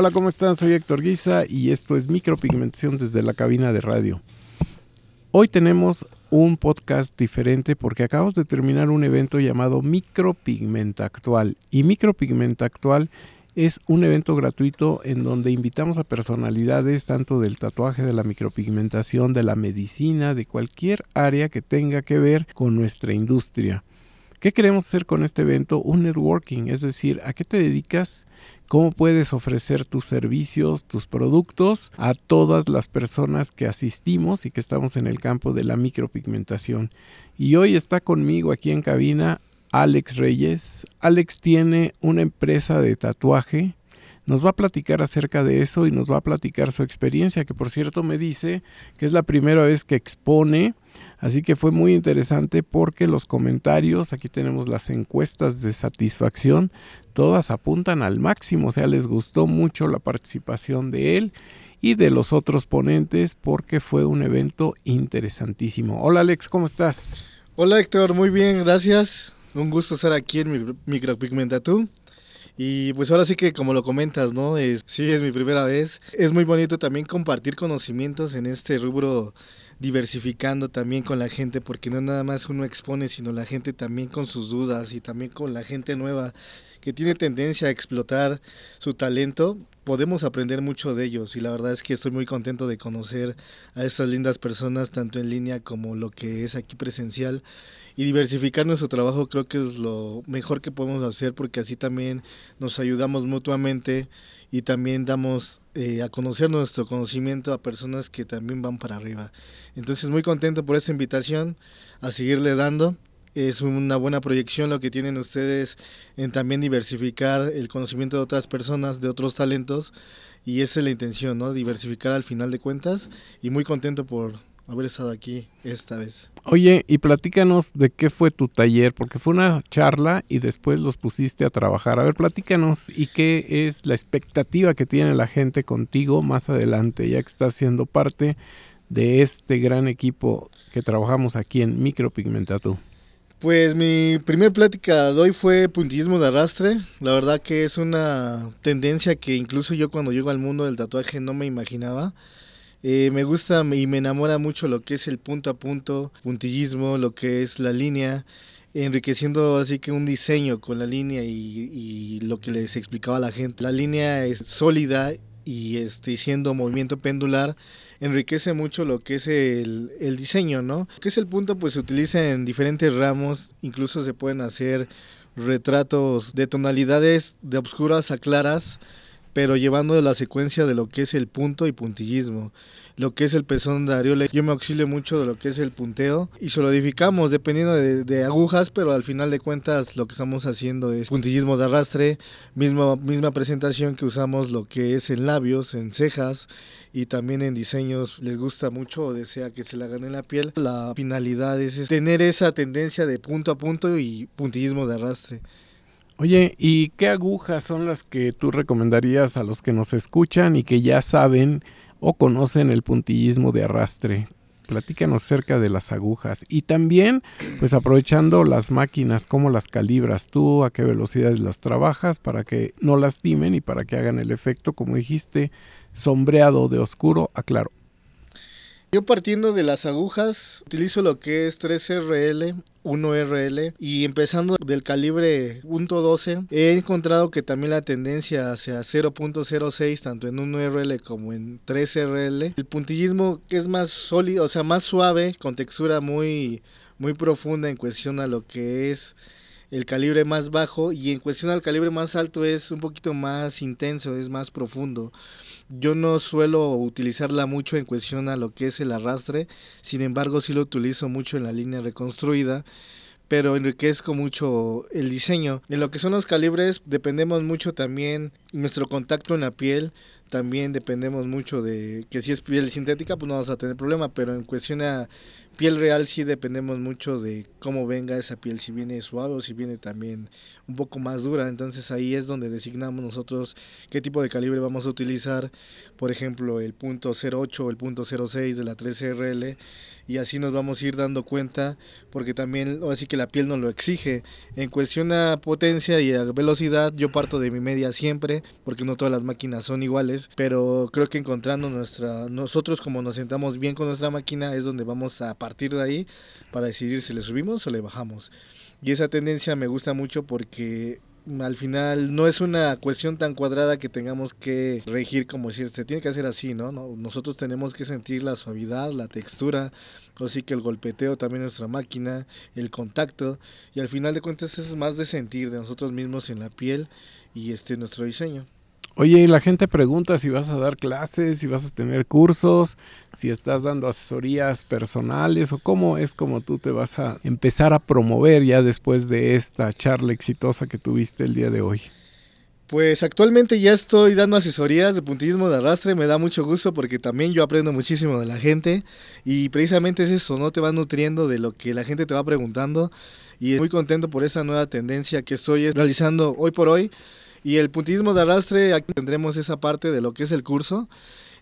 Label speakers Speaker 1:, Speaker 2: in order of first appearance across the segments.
Speaker 1: Hola, ¿cómo están? Soy Héctor Guisa y esto es Micropigmentación desde la cabina de radio. Hoy tenemos un podcast diferente porque acabamos de terminar un evento llamado Micropigmenta Actual. Y Micropigmenta Actual es un evento gratuito en donde invitamos a personalidades tanto del tatuaje, de la micropigmentación, de la medicina, de cualquier área que tenga que ver con nuestra industria. ¿Qué queremos hacer con este evento? Un networking, es decir, ¿a qué te dedicas? Cómo puedes ofrecer tus servicios, tus productos a todas las personas que asistimos y que estamos en el campo de la micropigmentación. Y hoy está conmigo aquí en cabina Alex Reyes. Alex tiene una empresa de tatuaje. Nos va a platicar acerca de eso y nos va a platicar su experiencia, que por cierto me dice que es la primera vez que expone Así que fue muy interesante porque los comentarios, aquí tenemos las encuestas de satisfacción, todas apuntan al máximo, o sea, les gustó mucho la participación de él y de los otros ponentes porque fue un evento interesantísimo. Hola Alex, ¿cómo estás?
Speaker 2: Hola Héctor, muy bien, gracias. Un gusto estar aquí en mi Micropigmentatú. Y pues ahora sí que como lo comentas, ¿no? Es, sí, es mi primera vez. Es muy bonito también compartir conocimientos en este rubro diversificando también con la gente, porque no nada más uno expone, sino la gente también con sus dudas y también con la gente nueva que tiene tendencia a explotar su talento, podemos aprender mucho de ellos y la verdad es que estoy muy contento de conocer a estas lindas personas tanto en línea como lo que es aquí presencial y diversificar nuestro trabajo creo que es lo mejor que podemos hacer porque así también nos ayudamos mutuamente y también damos eh, a conocer nuestro conocimiento a personas que también van para arriba. Entonces muy contento por esta invitación a seguirle dando. Es una buena proyección lo que tienen ustedes en también diversificar el conocimiento de otras personas, de otros talentos. Y esa es la intención, ¿no? Diversificar al final de cuentas. Y muy contento por, haber estado aquí esta vez.
Speaker 1: Oye, y platícanos de qué fue tu taller, porque fue una charla y después los pusiste a trabajar. A ver, platícanos y qué es la expectativa que tiene la gente contigo más adelante, ya que estás siendo parte de este gran equipo que trabajamos aquí en Micropigmentatú.
Speaker 2: Pues mi primer plática de hoy fue puntillismo de arrastre. La verdad que es una tendencia que incluso yo cuando llego al mundo del tatuaje no me imaginaba. Eh, me gusta y me enamora mucho lo que es el punto a punto, puntillismo, lo que es la línea, enriqueciendo así que un diseño con la línea y, y lo que les explicaba a la gente. La línea es sólida y este, siendo movimiento pendular, enriquece mucho lo que es el, el diseño, ¿no? Que es el punto, pues se utiliza en diferentes ramos, incluso se pueden hacer retratos de tonalidades de oscuras a claras pero llevando la secuencia de lo que es el punto y puntillismo. Lo que es el pezón de Ariola, yo me auxilio mucho de lo que es el punteo y solidificamos dependiendo de, agujas, pero al final de cuentas lo que estamos haciendo es puntillismo de arrastre, mismo, misma presentación que usamos lo que es en labios, en cejas y también en diseños. Les gusta mucho o desea que se la hagan en la piel. La finalidad es tener esa tendencia de punto a punto y puntillismo de arrastre.
Speaker 1: Oye, ¿y qué agujas son las que tú recomendarías a los que nos escuchan y que ya saben o conocen el puntillismo de arrastre? Platícanos cerca de las agujas y también, pues aprovechando las máquinas, cómo las calibras tú, a qué velocidades las trabajas para que no lastimen y para que hagan el efecto, como dijiste, sombreado de oscuro a claro.
Speaker 2: Yo partiendo de las agujas, utilizo lo que es 3RL, 1RL y empezando del calibre .12 he encontrado que también la tendencia hacia 0.06 tanto en 1RL como en 3RL el puntillismo es más sólido o sea más suave con textura muy muy profunda en cuestión a lo que es el calibre más bajo y en cuestión al calibre más alto es un poquito más intenso, es más profundo. Yo no suelo utilizarla mucho en cuestión a lo que es el arrastre, sin embargo sí lo utilizo mucho en la línea reconstruida pero enriquezco mucho el diseño. En lo que son los calibres dependemos mucho también nuestro contacto en la piel, también dependemos mucho de que si es piel sintética pues no vamos a tener problema, pero en cuestión a piel real sí dependemos mucho de cómo venga esa piel, si viene suave o si viene también un poco más dura. Entonces ahí es donde designamos nosotros qué tipo de calibre vamos a utilizar. Por ejemplo, el punto 08 o el punto 06 de la 13RL y así nos vamos a ir dando cuenta porque también así que la piel nos lo exige en cuestión a potencia y a velocidad yo parto de mi media siempre porque no todas las máquinas son iguales pero creo que encontrando nuestra nosotros como nos sentamos bien con nuestra máquina es donde vamos a partir de ahí para decidir si le subimos o le bajamos y esa tendencia me gusta mucho porque al final no es una cuestión tan cuadrada que tengamos que regir como decir, se tiene que hacer así, ¿no? Nosotros tenemos que sentir la suavidad, la textura, así que el golpeteo también nuestra máquina, el contacto, y al final de cuentas es más de sentir de nosotros mismos en la piel y este nuestro diseño.
Speaker 1: Oye, la gente pregunta si vas a dar clases, si vas a tener cursos, si estás dando asesorías personales o cómo es como tú te vas a empezar a promover ya después de esta charla exitosa que tuviste el día de hoy.
Speaker 2: Pues actualmente ya estoy dando asesorías de puntillismo de arrastre, me da mucho gusto porque también yo aprendo muchísimo de la gente y precisamente es eso, no te va nutriendo de lo que la gente te va preguntando y muy contento por esa nueva tendencia que estoy realizando hoy por hoy y el puntillismo de arrastre, aquí tendremos esa parte de lo que es el curso.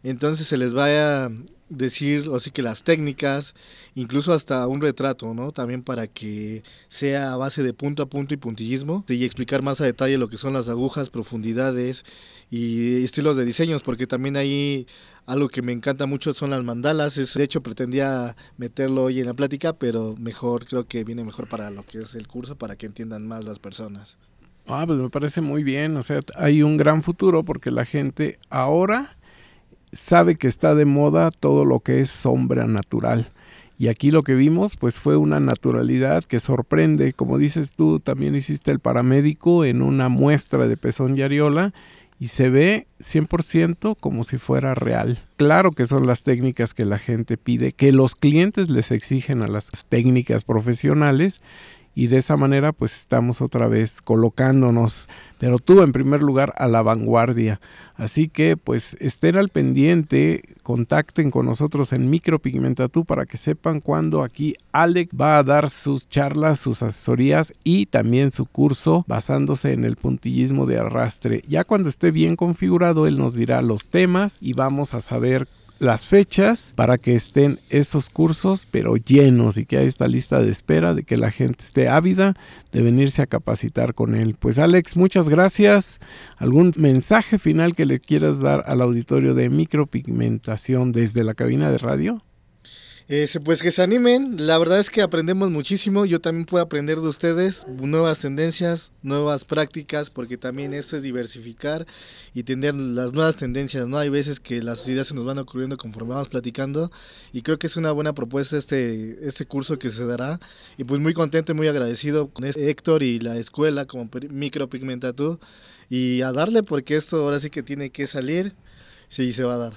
Speaker 2: Entonces se les va a decir, así que las técnicas, incluso hasta un retrato, ¿no? También para que sea a base de punto a punto y puntillismo y explicar más a detalle lo que son las agujas, profundidades y estilos de diseños, porque también ahí algo que me encanta mucho son las mandalas. Es, de hecho, pretendía meterlo hoy en la plática, pero mejor, creo que viene mejor para lo que es el curso, para que entiendan más las personas.
Speaker 1: Ah, pues me parece muy bien. O sea, hay un gran futuro porque la gente ahora sabe que está de moda todo lo que es sombra natural. Y aquí lo que vimos pues fue una naturalidad que sorprende. Como dices tú, también hiciste el paramédico en una muestra de pezón y areola y se ve 100% como si fuera real. Claro que son las técnicas que la gente pide, que los clientes les exigen a las técnicas profesionales y de esa manera pues estamos otra vez colocándonos, pero tú en primer lugar a la vanguardia. Así que pues estén al pendiente, contacten con nosotros en Micropigmentatú para que sepan cuándo aquí Alec va a dar sus charlas, sus asesorías y también su curso basándose en el puntillismo de arrastre. Ya cuando esté bien configurado él nos dirá los temas y vamos a saber las fechas para que estén esos cursos, pero llenos y que hay esta lista de espera de que la gente esté ávida de venirse a capacitar con él. Pues Alex, muchas gracias. ¿Algún mensaje final que le quieras dar al auditorio de micropigmentación desde la cabina de radio?
Speaker 2: Eh, pues que se animen, la verdad es que aprendemos muchísimo, yo también puedo aprender de ustedes nuevas tendencias, nuevas prácticas, porque también esto es diversificar y tener las nuevas tendencias, ¿no? Hay veces que las ideas se nos van ocurriendo conforme vamos platicando y creo que es una buena propuesta este, este curso que se dará y pues muy contento y muy agradecido con este Héctor y la escuela como Micropigmentatú y a darle porque esto ahora sí que tiene que salir, sí, se va a dar.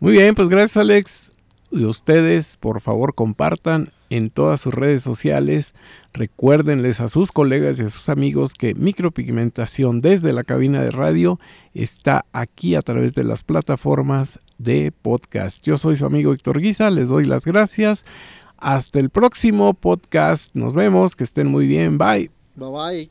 Speaker 1: Muy bien, pues gracias Alex y ustedes por favor compartan en todas sus redes sociales. Recuérdenles a sus colegas y a sus amigos que micropigmentación desde la cabina de radio está aquí a través de las plataformas de podcast. Yo soy su amigo Héctor Guisa, les doy las gracias. Hasta el próximo podcast. Nos vemos, que estén muy bien. Bye.
Speaker 2: Bye bye.